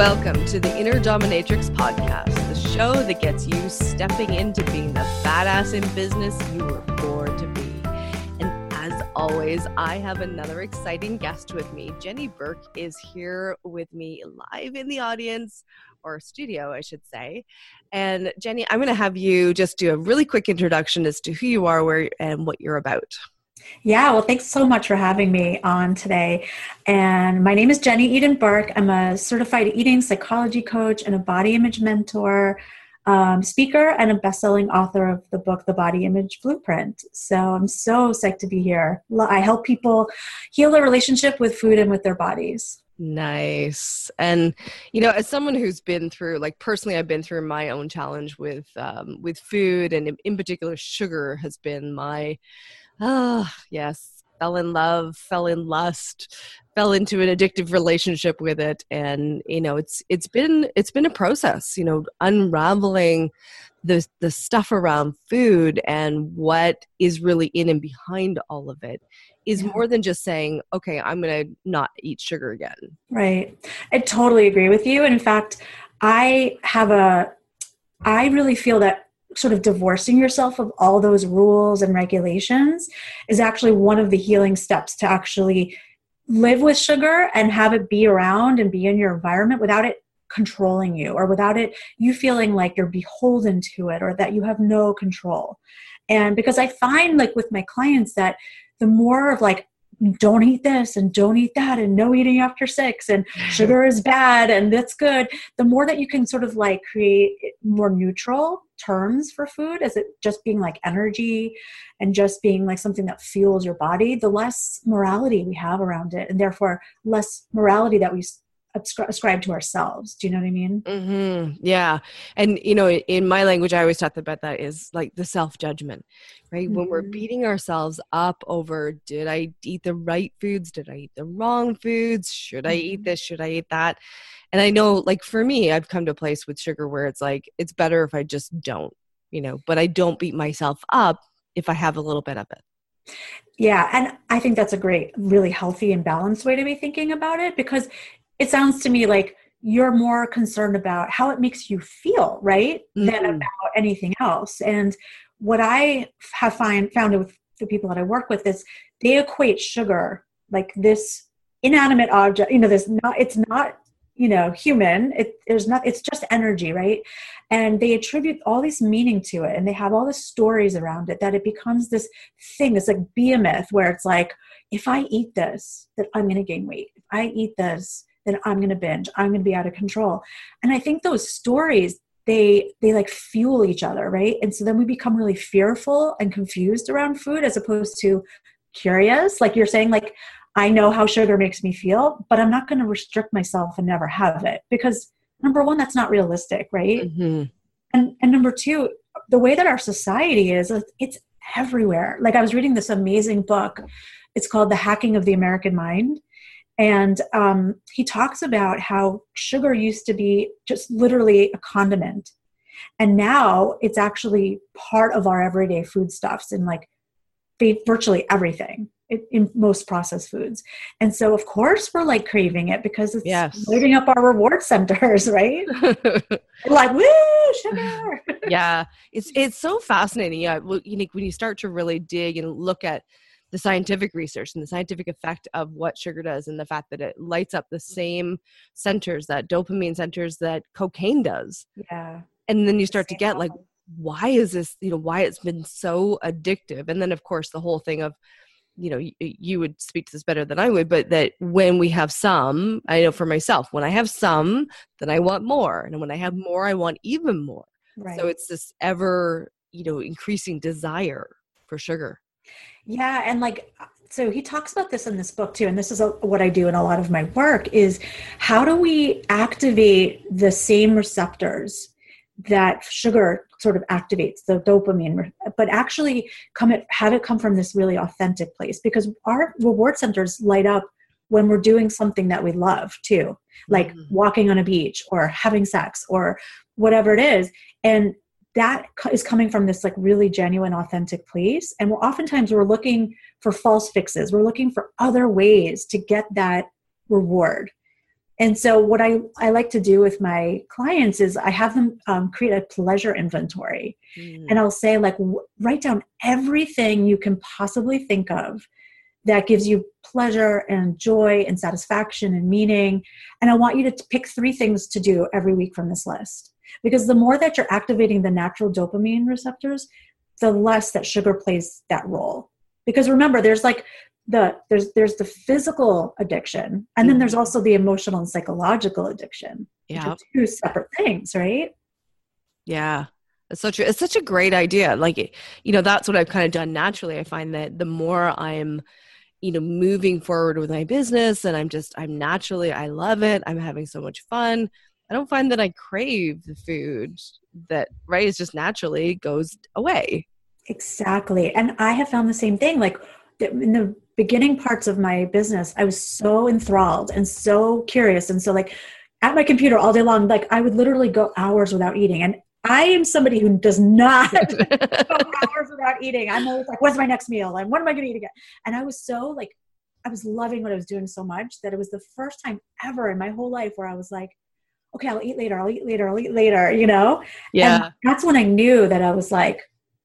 Welcome to the Inner Dominatrix podcast, the show that gets you stepping into being the badass in business you were born to be. And as always, I have another exciting guest with me. Jenny Burke is here with me live in the audience or studio, I should say. And Jenny, I'm going to have you just do a really quick introduction as to who you are, where and what you're about. Yeah, well, thanks so much for having me on today. And my name is Jenny Eden Burke. I'm a certified eating psychology coach and a body image mentor, um, speaker, and a best-selling author of the book The Body Image Blueprint. So I'm so psyched to be here. I help people heal their relationship with food and with their bodies. Nice. And you know, as someone who's been through like personally I've been through my own challenge with um with food and in, in particular sugar has been my oh, yes, fell in love, fell in lust, fell into an addictive relationship with it and you know, it's it's been it's been a process, you know, unraveling the the stuff around food and what is really in and behind all of it is more than just saying, okay, I'm going to not eat sugar again. Right. I totally agree with you. And in fact, I have a, I really feel that sort of divorcing yourself of all those rules and regulations is actually one of the healing steps to actually live with sugar and have it be around and be in your environment without it controlling you or without it you feeling like you're beholden to it or that you have no control. And because i find like with my clients that the more of like don't eat this and don't eat that and no eating after six and sugar is bad and that's good the more that you can sort of like create more neutral terms for food? As it just being like energy and just being like something that fuels your body? The less morality we have around it and therefore less morality that we ascribe to ourselves. Do you know what I mean? Mm-hmm. Yeah. And, you know, in my language, I always talk about that is like the self judgment, right? Mm-hmm. When we're mm-hmm. beating ourselves up over, did I eat the right foods? Did I eat the wrong foods? Should I eat mm-hmm. this? Should I eat that? And I know, like, for me, I've come to a place with sugar where it's like, it's better if I just don't, you know, but I don't beat myself up if I have a little bit of it. Yeah, and I think that's a great, really healthy and balanced way to be thinking about it because it sounds to me like you're more concerned about how it makes you feel, right? Mm-hmm. Than about anything else. And what I have find found with the people that I work with is they equate sugar like this inanimate object, you know, this not it's not you know human it there's not it's just energy right and they attribute all this meaning to it and they have all the stories around it that it becomes this thing this like behemoth where it's like if i eat this that i'm going to gain weight if i eat this then I'm going to binge. I'm going to be out of control. And I think those stories they they like fuel each other, right? And so then we become really fearful and confused around food as opposed to curious. Like you're saying like I know how sugar makes me feel, but I'm not going to restrict myself and never have it because number one that's not realistic, right? Mm-hmm. And and number two, the way that our society is it's everywhere. Like I was reading this amazing book. It's called The Hacking of the American Mind and um, he talks about how sugar used to be just literally a condiment. And now it's actually part of our everyday foodstuffs in like virtually everything in most processed foods. And so, of course, we're like craving it because it's yes. lighting up our reward centers, right? like, woo, sugar. yeah, it's it's so fascinating. Yeah, you know, when you start to really dig and look at the scientific research and the scientific effect of what sugar does and the fact that it lights up the same centers that dopamine centers that cocaine does. Yeah. And then you start to get like why is this you know why it's been so addictive? And then of course the whole thing of you know you, you would speak to this better than i would but that when we have some i know for myself when i have some then i want more. And when i have more i want even more. Right. so it's this ever you know increasing desire for sugar yeah, and like so he talks about this in this book too and this is a, what i do in a lot of my work is how do we activate the same receptors that sugar sort of activates the dopamine but actually come it, have it come from this really authentic place because our reward centers light up when we're doing something that we love too like mm-hmm. walking on a beach or having sex or whatever it is and that is coming from this like really genuine authentic place and we're oftentimes we're looking for false fixes we're looking for other ways to get that reward And so, what I, I like to do with my clients is I have them um, create a pleasure inventory. Mm. And I'll say, like, w- write down everything you can possibly think of that gives you pleasure and joy and satisfaction and meaning. And I want you to pick three things to do every week from this list. Because the more that you're activating the natural dopamine receptors, the less that sugar plays that role. Because remember, there's like the there's there's the physical addiction and then there's mm-hmm. also the emotional and psychological addiction yeah two separate things right? Yeah. It's such a, it's such a great idea. Like you know that's what i've kind of done naturally. I find that the more i'm you know moving forward with my business and i'm just i'm naturally i love it. I'm having so much fun i don't find that i crave the food that right is just naturally goes away exactly and i have found the same thing like in the beginning parts of my business, I was so enthralled and so curious. And so, like, at my computer all day long, like, I would literally go hours without eating. And I am somebody who does not go hours without eating. I'm always like, what's my next meal? And what am I going to eat again? And I was so, like, I was loving what I was doing so much that it was the first time ever in my whole life where I was like, okay, I'll eat later, I'll eat later, I'll eat later, you know? Yeah. And that's when I knew that I was like,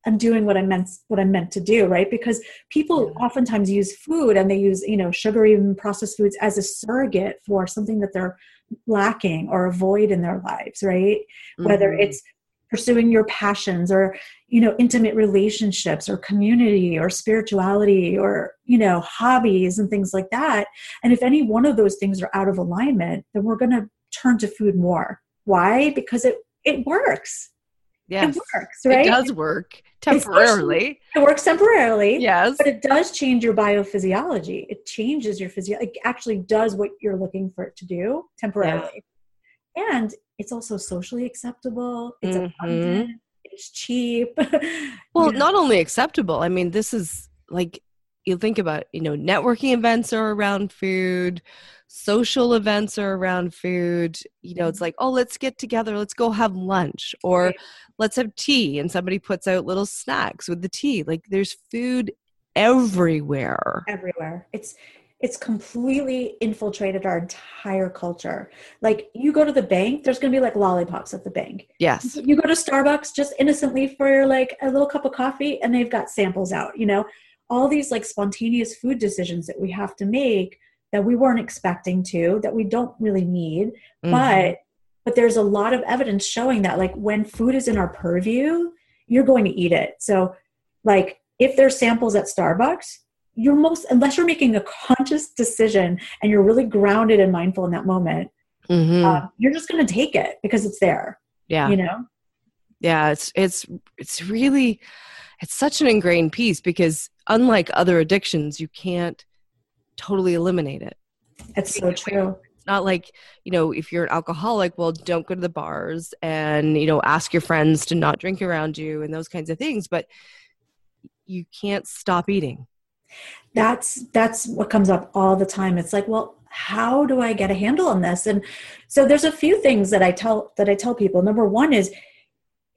I'm doing what I meant what I'm meant to do, right? Because people yeah. oftentimes use food and they use, you know, sugary and processed foods as a surrogate for something that they're lacking or avoid in their lives, right? Mm-hmm. Whether it's pursuing your passions or, you know, intimate relationships or community or spirituality or, you know, hobbies and things like that. And if any one of those things are out of alignment, then we're going to turn to food more. Why? Because it it works Yes. It works, right? It does work temporarily. It works temporarily. Yes. But it does change your biophysiology. It changes your physio. It actually does what you're looking for it to do temporarily. Yeah. And it's also socially acceptable. It's mm-hmm. abundant. It's cheap. well, not only acceptable. I mean, this is like you think about, you know, networking events are around food social events are around food you know it's mm-hmm. like oh let's get together let's go have lunch or right. let's have tea and somebody puts out little snacks with the tea like there's food everywhere. Everywhere. It's it's completely infiltrated our entire culture. Like you go to the bank there's going to be like lollipops at the bank. Yes. You go to starbucks just innocently for like a little cup of coffee and they've got samples out you know all these like spontaneous food decisions that we have to make that we weren't expecting to that we don't really need mm-hmm. but but there's a lot of evidence showing that like when food is in our purview you're going to eat it so like if there's samples at starbucks you're most unless you're making a conscious decision and you're really grounded and mindful in that moment mm-hmm. uh, you're just going to take it because it's there yeah you know yeah it's it's it's really it's such an ingrained piece because unlike other addictions you can't totally eliminate it. That's so true. It's not like, you know, if you're an alcoholic, well, don't go to the bars and, you know, ask your friends to not drink around you and those kinds of things, but you can't stop eating. That's that's what comes up all the time. It's like, well, how do I get a handle on this? And so there's a few things that I tell that I tell people. Number 1 is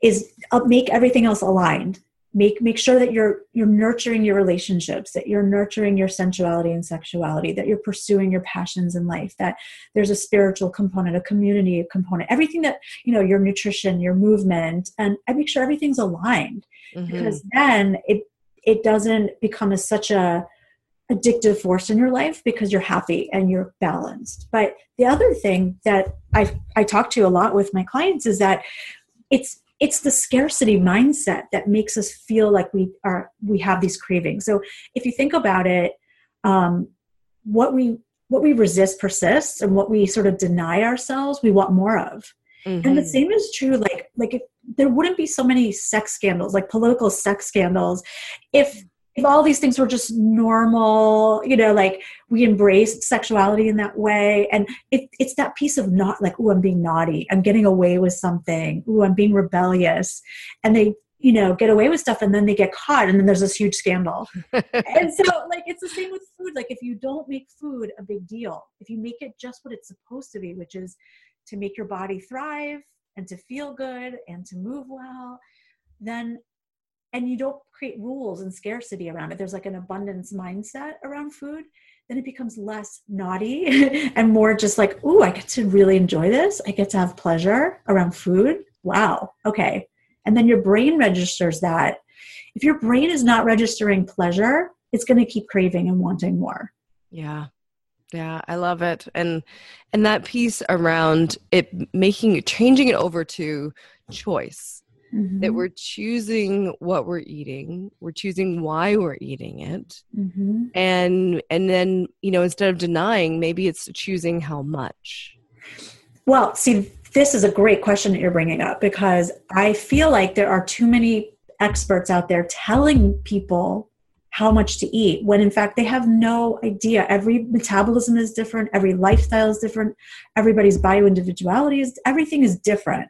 is uh, make everything else aligned make make sure that you're you're nurturing your relationships that you're nurturing your sensuality and sexuality that you're pursuing your passions in life that there's a spiritual component a community component everything that you know your nutrition your movement and i make sure everything's aligned mm-hmm. because then it it doesn't become such a addictive force in your life because you're happy and you're balanced but the other thing that i i talk to a lot with my clients is that it's it's the scarcity mindset that makes us feel like we are we have these cravings so if you think about it um, what we what we resist persists and what we sort of deny ourselves we want more of mm-hmm. and the mm-hmm. same is true like like if there wouldn't be so many sex scandals like political sex scandals if if all these things were just normal, you know, like we embraced sexuality in that way. And it, it's that piece of not like, oh, I'm being naughty. I'm getting away with something. Oh, I'm being rebellious. And they, you know, get away with stuff and then they get caught and then there's this huge scandal. and so like it's the same with food. Like if you don't make food a big deal, if you make it just what it's supposed to be, which is to make your body thrive and to feel good and to move well, then and you don't create rules and scarcity around it there's like an abundance mindset around food then it becomes less naughty and more just like, ooh, I get to really enjoy this. I get to have pleasure around food. Wow. Okay. And then your brain registers that. If your brain is not registering pleasure, it's going to keep craving and wanting more. Yeah. Yeah, I love it. And and that piece around it making changing it over to choice mm-hmm. that we're choosing what we're eating we're choosing why we're eating it mm-hmm. and and then you know instead of denying maybe it's choosing how much. Well see this is a great question that you're bringing up because i feel like there are too many experts out there telling people how much to eat when in fact they have no idea. Every metabolism is different. Every lifestyle is different. Everybody's bio individuality is everything is different.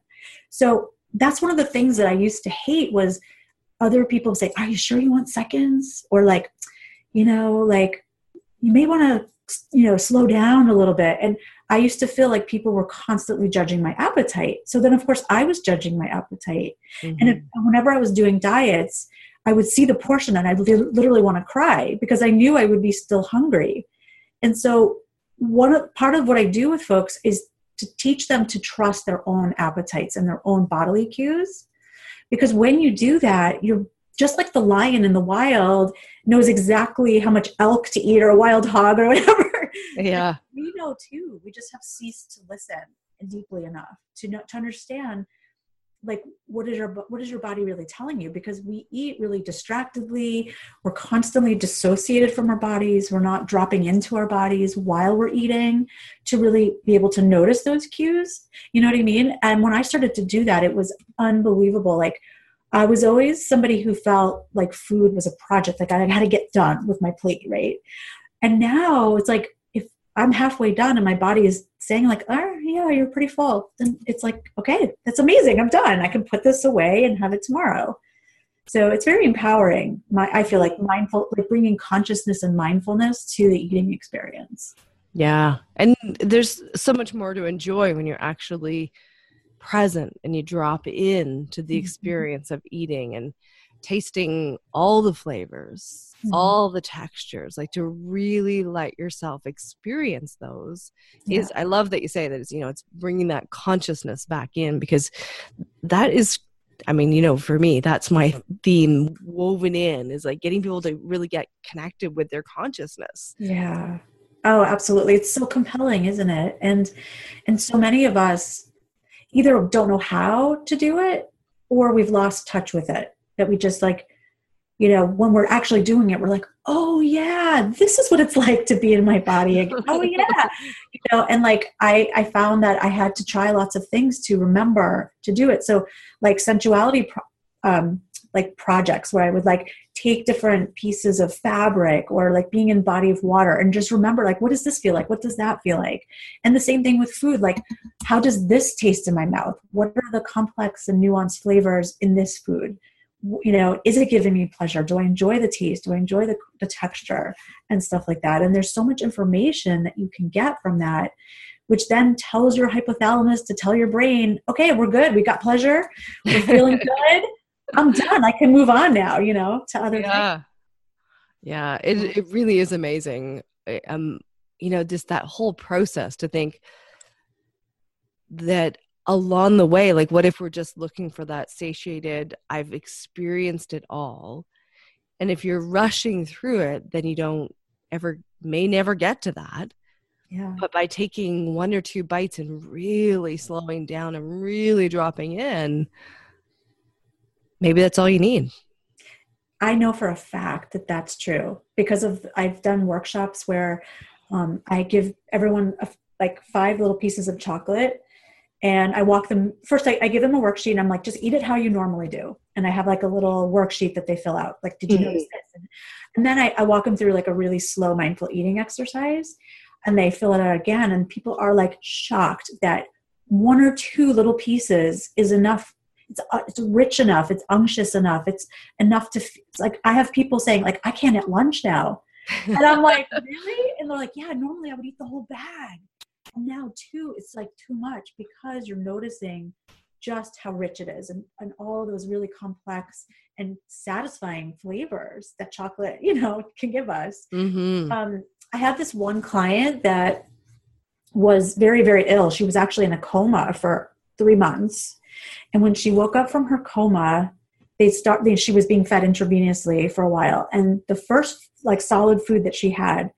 So that's one of the things that I used to hate was other people say, "Are you sure you want seconds?" or like, you know, like you may want to, you know, slow down a little bit. And I used to feel like people were constantly judging my appetite. So then, of course, I was judging my appetite. Mm-hmm. And if, mm-hmm. whenever I was doing diets, I would see the portion and I'd literally want to cry because I knew I would be still hungry. And so, one part of what I do with folks is to teach them to trust their own appetites and their own bodily cues. Because when you do that, you're just like the lion in the wild knows exactly how much elk to eat or a wild hog or whatever. Yeah. we know too. We just have ceased to listen deeply enough to know, to understand like what is your what is your body really telling you? Because we eat really distractedly. We're constantly dissociated from our bodies. We're not dropping into our bodies while we're eating to really be able to notice those cues. You know what i mean? And when i started to do that it was unbelievable. Like i was always somebody who felt like food was a project like i had to get done with my plate right? And now it's like I'm halfway done and my body is saying like, oh yeah, you're pretty full. Then it's like, okay, that's amazing. I'm done. I can put this away and have it tomorrow. So it's very empowering. My, I feel like mindful, like bringing consciousness and mindfulness to the eating experience. Yeah. And there's so much more to enjoy when you're actually present and you drop in to the mm-hmm. experience of eating and tasting all the flavors, mm-hmm. all the textures, like to really let yourself experience those yeah. is I love that you say that it's you know it's bringing that consciousness back in because that is I mean, you know, for me, that's my theme woven in is like getting people to really get connected with their consciousness. Yeah. Oh, absolutely. It's so compelling, isn't it? And and so many of us either don't know how to do it or we've lost touch with it that we just like you know when we're actually doing it we're like oh yeah this is what it's like to be in my body again. Oh yeah. You know and like i i found that i had to try lots of things to remember to do it. So like sensuality um like projects where i would like take different pieces of fabric or like being in body of water and just remember like what does this feel like? What does that feel like? And the same thing with food like how does this taste in my mouth? What are the complex and nuanced flavors in this food you know is it giving me pleasure? Do i enjoy the taste? Do i enjoy the, the texture and stuff like that? And there's so much information that you can get from that which then tells your hypothalamus to tell your brain okay we're good. We got pleasure. We're feeling good. I'm done. I can move on now you know to other yeah things. yeah. It, it really is amazing. Um you know just that whole process to think that along the way like what if we're just looking for that satiated i've experienced it all and if you're rushing through it then you don't ever may never get to that yeah. But by taking one or two bites and really slowing down and really dropping in, maybe that's all you need. I know for a fact that that's true because of I've done workshops where um, I give everyone a, like five little pieces of chocolate and I walk them first. I, I, give them a worksheet and I'm like, just eat it how you normally do. And I have like a little worksheet that they fill out. Like, did you mm-hmm. notice this? And, and then I, I, walk them through like a really slow mindful eating exercise and they fill it out again. And people are like shocked that one or two little pieces is enough. It's, uh, it's rich enough. It's unctuous enough. It's enough to, it's like, I have people saying like, I can't at lunch now. and I'm like, really? And they're like, yeah, normally I would eat the whole bag now too it's like too much because you're noticing just how rich it is and, and all those really complex and satisfying flavors that chocolate you know can give us mm-hmm. um, I had this one client that was very, very ill. She was actually in a coma for three months. And when she woke up from her coma, they start they, she was being fed intravenously for a while. And the first like solid food that she had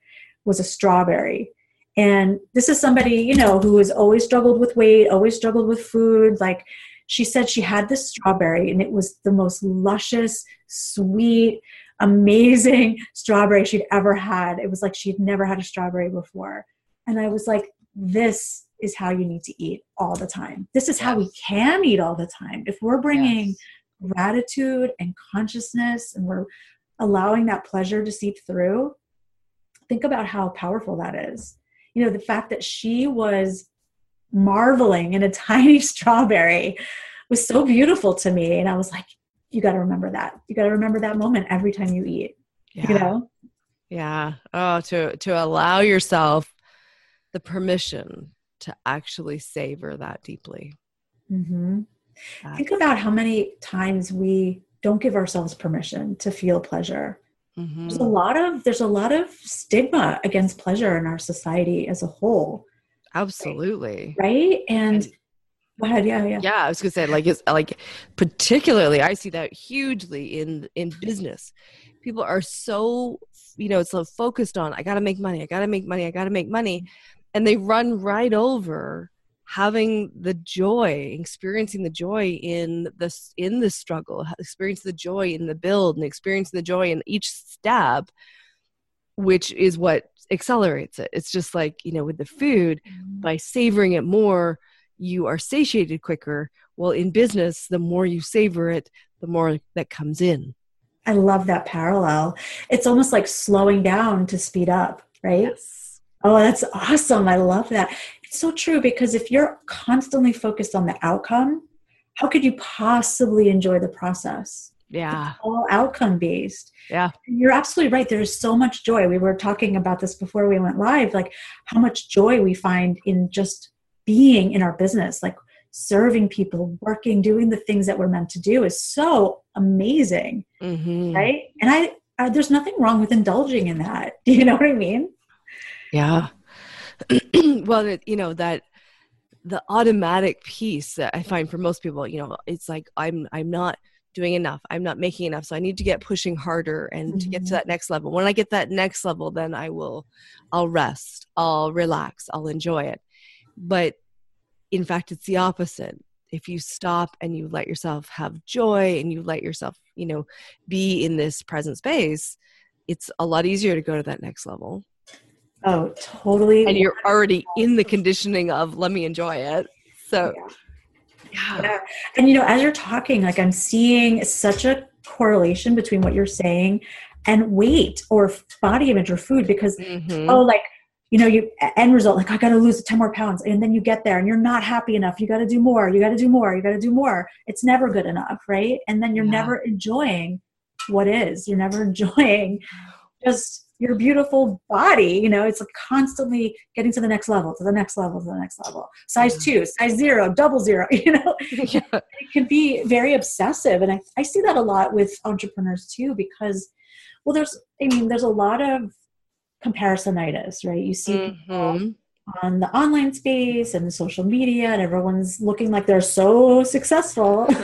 was a strawberry. And this is somebody, you know, who has always struggled with weight, always struggled with food. Like she said she had this strawberry and it was the most luscious, sweet, amazing strawberry she'd ever had. It was like she'd never had a strawberry before. And I was like, this is how you need to eat all the time. This is how we can eat all the time. If we're bringing yes. gratitude and consciousness and we're allowing that pleasure to seep through, think about how powerful that is. You know, the fact that she was marveling in a tiny strawberry was so beautiful to me. And I was like, you got to remember that. You got to remember that moment every time you eat. Yeah. You know? Yeah. Oh, to to allow yourself the permission to actually savor that deeply. Mm-hmm. Think about how many times we don't give ourselves permission to feel pleasure. Mm-hmm. There's a lot of there's a lot of stigma against pleasure in our society as a whole. Absolutely. Right? And go ahead, yeah, yeah. Yeah, I was gonna say like it's like particularly I see that hugely in in business. People are so you know, it's so focused on I gotta make money, I gotta make money, I gotta make money and they run right over having the joy experiencing the joy in this in the struggle experience the joy in the build and experience the joy in each step which is what accelerates it it's just like you know with the food mm-hmm. by savoring it more you are satiated quicker well in business the more you savor it the more that comes in i love that parallel it's almost like slowing down to speed up right yes Oh, that's awesome. I love that. It's so true because if you're constantly focused on the outcome, how could you possibly enjoy the process? Yeah. It's all outcome based. Yeah. You're absolutely right. There's so much joy. We were talking about this before we went live, like how much joy we find in just being in our business, like serving people, working, doing the things that we're meant to do is so amazing. Mm-hmm. Right. And I, I, there's nothing wrong with indulging in that. Do you know what I mean? Yeah. well, it, you know that the automatic piece that I find for most people, you know, it's like I'm I'm not doing enough. I'm not making enough. So I need to get pushing harder and mm-hmm. to get to mm-hmm. that next level. When I get that next level, then I will I'll rest, I'll relax, I'll enjoy it. But in fact, it's the opposite. If you stop and you let yourself have joy and you let yourself, you know, be in this present space, it's a lot easier to go to that next level. Oh, totally. And you're already in the conditioning of let me enjoy it. So, yeah. Yeah. yeah. And you know, as you're talking, like I'm seeing such a correlation between what you're saying and weight or body image or food because, mm-hmm. oh, like, you know, you end result, like, I got to lose 10 more pounds. And then you get there and you're not happy enough. You got to do more. You got to do more. You got to do more. It's never good enough. Right. And then you're yeah. never enjoying what is. You're never enjoying just your beautiful body you know it's like constantly getting to the next level to the next level to the next level. Size two size zero double zero you know? Yeah. it can be very obsessive and I, I see that a lot with entrepreneurs too because well there's i mean there's a lot of comparisonitis right? You see mm-hmm. on the online space and the social media and everyone's looking like they're so successful.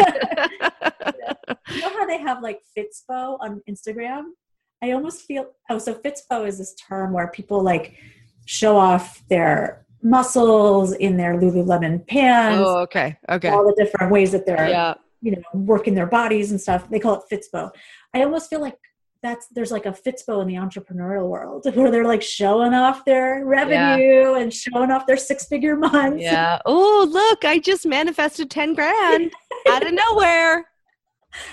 You know how they have like fitspo on instagram I almost feel oh so Fitspo is this term where people like show off their muscles in their Lululemon pants. Oh, okay, okay. All the different ways that they're yeah. you know working their bodies and stuff. They call it Fitspo. I almost feel like that's there's like a Fitspo in the entrepreneurial world where they're like showing off their revenue yeah. and showing off their six figure months. Yeah. Oh, look, I just manifested 10 grand out of nowhere.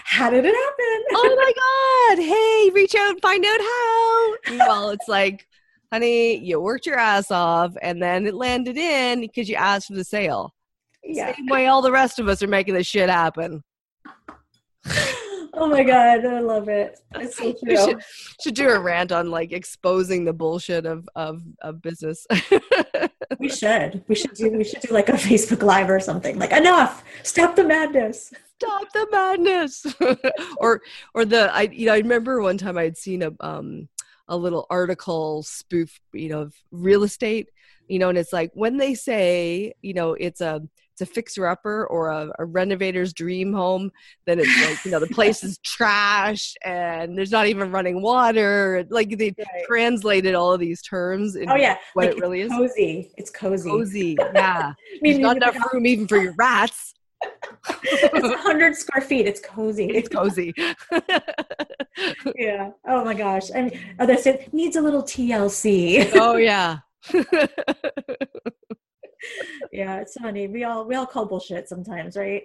How did it happen? oh my God. Hey, reach out and find out how. well, it's like, honey, you worked your ass off and then it landed in because you asked for the sale. Yeah. Same way all the rest of us are making this shit happen. oh my god, I love it. It's so true. Should, should, do a rant on like exposing the bullshit of of, of business. we should. We should do we should do like a Facebook live or something. Like enough. Stop the madness stop the madness or or the i you know i remember one time i had seen a um a little article spoof, you know, of real estate, you know, and it's like when they say, you know, it's a it's a fixer upper or a, a, renovator's dream home, then it's like, you know, the place is trash and there's not even running water. Like they right. translated all of these terms. oh yeah, what like it really is. Cozy. It's cozy. Cozy. Yeah. there's not enough room even for your rats. It's 100 square feet. It's cozy. It's cozy. yeah. Oh my gosh. I And other said needs a little TLC. oh yeah. yeah, it's funny. We all we all call bullshit sometimes, right?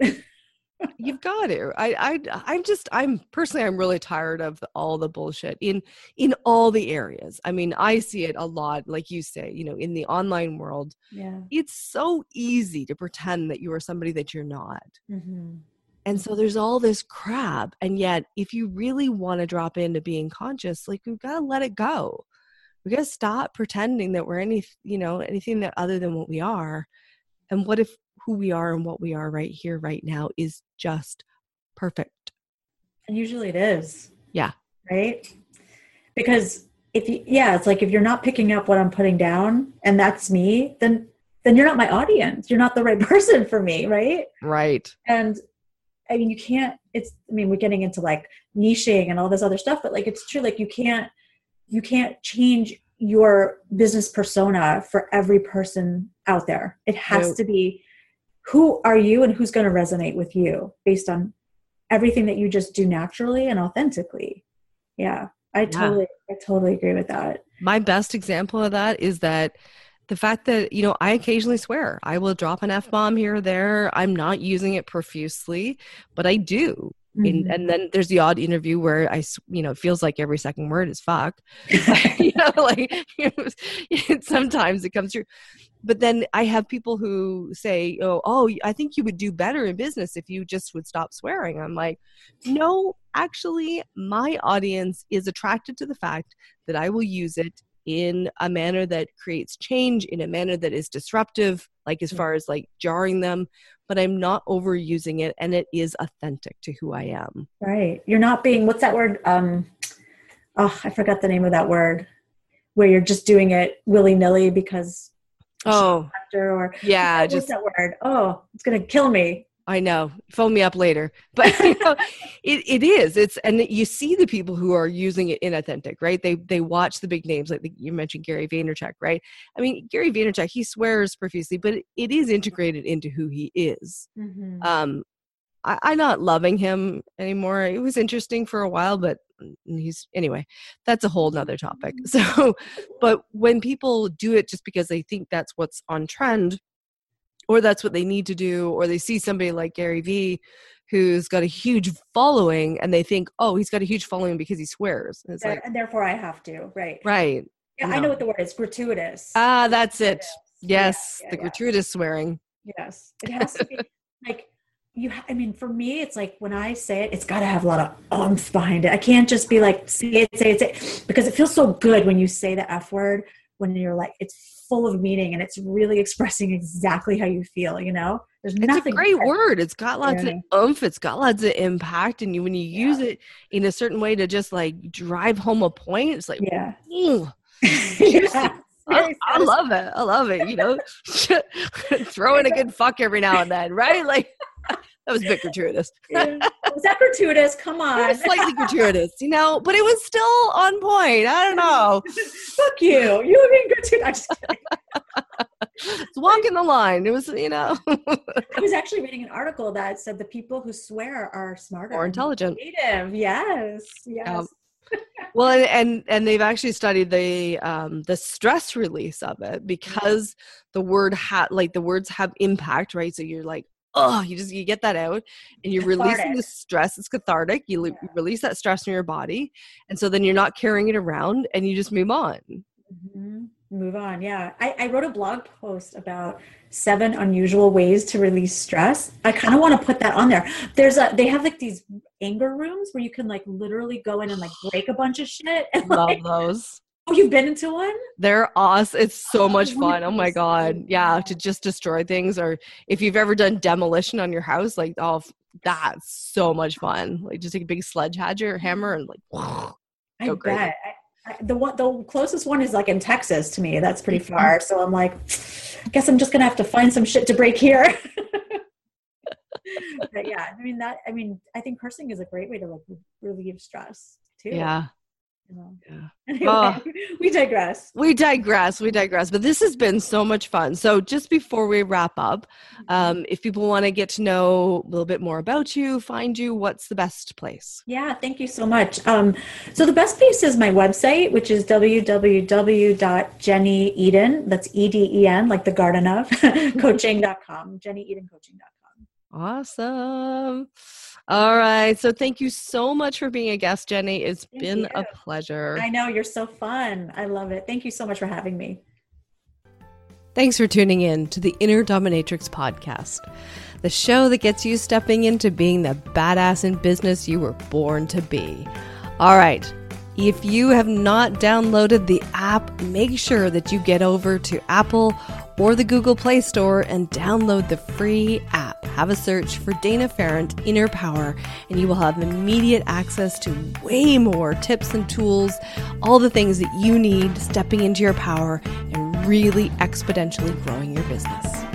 You've got to. I, I, I'm just, I'm personally, I'm really tired of all the bullshit in, in all the areas. I mean, I see it a lot, like you say, you know, in the online world. Yeah. It's so easy to pretend that you are somebody that you're not. Mm-hmm. And so there's all this crap. And yet, if you really want to drop into being conscious, like we've got to let it go. We got to stop pretending that we're any, you know, anything that other than what we are. And what if who we are and what we are right here, right now is just perfect. And usually it is. Yeah. Right? Because if you yeah, it's like if you're not picking up what I'm putting down and that's me, then then you're not my audience. You're not the right person for me, right? Right. And I mean you can't it's I mean we're getting into like niching and all this other stuff, but like it's true like you can't you can't change your business persona for every person out there. It has to be who are you and who's going to resonate with you based on everything that you just do naturally and authentically. Yeah i totally yeah. i totally agree with that. My best example of that is that the fact that you know i occasionally swear. I will drop an f-bomb here or there. I'm not using it profusely but i do Mm-hmm. and then there's the odd interview where I, you know, it feels like every second word is fuck. you know, like you know, sometimes it comes through. But then I have people who say, "Oh, oh, I think you would do better in business if you just would stop swearing." I'm like, "No, actually, my audience is attracted to the fact that I will use it in a manner that creates change in a manner that is disruptive like as mm. far as like jarring them but i'm not overusing it and it is authentic to who i am. Right. You're not being what's that word? Um oh i forgot the name of that word where you're just doing it willy-nilly because oh. or yeah just that word? Oh it's gonna kill me I know. Phone me up later. But you know, it, it is. It's and you see the people who are using it inauthentic, right? They they watch the big names like the, you mentioned Gary Vaynerchuk, right? I mean, Gary Vaynerchuk, he swears profusely, but it, it is integrated into who he is. Mm-hmm. Um, I, I'm not loving him anymore. It was interesting for a while, but he's anyway. That's a whole nother topic. So, but when people do it just because they think that's what's on trend or that's what they need to do or they see somebody like Gary Vee who's got a huge following and they think oh he's got a huge following because he swears. And, like, and therefore I have to right. Right. Yeah, no. I know what the word is gratuitous. Ah that's it. Yes. Yeah, yeah, the gratuitous swearing. Yes. It has to be like you ha- i mean for me it's like when i say it it's got to have a lot of umph behind it. I can't just be like say it say it say it because it feels so good when you say the f word when you're like it's full of meaning and it's really expressing exactly how you feel you know there's it's nothing a great word it's got lots yeah. of oomph it's got lots of impact and you when you use it in a certain way to just like drive home a point it's like yeah, yeah. I, I, love it. I love it. You know, throw in a good fuck every now and then, right? Like that was a bit gratuitous. Was that gratuitous? Come on. slightly gratuitous, you know, but it was still on point. I don't know. Fuck you. You were being gratuitous. it's walking the line. It was, you know. I was actually reading an article that said the people who swear are smarter, more intelligent. Creative. Yes. Yes. Um, well and, and, and they've actually studied the um the stress release of it because the word had like the words have impact right so you're like oh, you just you get that out and you're cathartic. releasing the stress. It's cathartic. You, yeah. release that stress in your body, and so then you're not carrying it around, and you just move on. Mm-hmm. Move on. Yeah, I, I wrote a blog post about seven unusual ways to release stress. I kind of want to put that on there. There's a they have like these anger rooms where you can like literally go in and like break a bunch of shit. And, Love like, those. Oh, you've been into one? They're awesome. It's so oh, much fun. Oh my god. Yeah, to just destroy things or if you've ever done demolition on your house, like oh that's so much fun. Like just take a big sledgehammer hammer and like I bet. I, the one the closest one is like in Texas to me. That's pretty mm-hmm. far. So I'm like, I guess I'm just gonna have to find some shit to break here. but yeah, I mean that. I mean, I think cursing is a great way to like relieve stress too. Yeah. Yeah. Anyway, Oh. we digress. We digress. We digress. But this has been so much fun. So, just before we wrap up, um, if people want to get to know a little bit more about you, find you, what's the best place? Yeah, thank you so much. Um, so the best place is my website, which is www.jennyeden, that's E-D-E-N, like the garden of, coaching.com, jennyedencoaching.com. Awesome. All right. So, thank you so much for being a guest, Jenny. It's Thank been a pleasure. I know, you're so fun. I love it. Thank you so much for having me. Thanks for tuning in to the Inner Dominatrix podcast, the show that gets you stepping into being the badass in business you were born to be. All right. If you have not downloaded the app, make sure that you get over to Apple or the Google Play Store and download the free app. Have a search for Dana Ferrant Inner Power, and you will have immediate access to way more tips and tools, all the things that you need stepping into your power and really exponentially growing your business.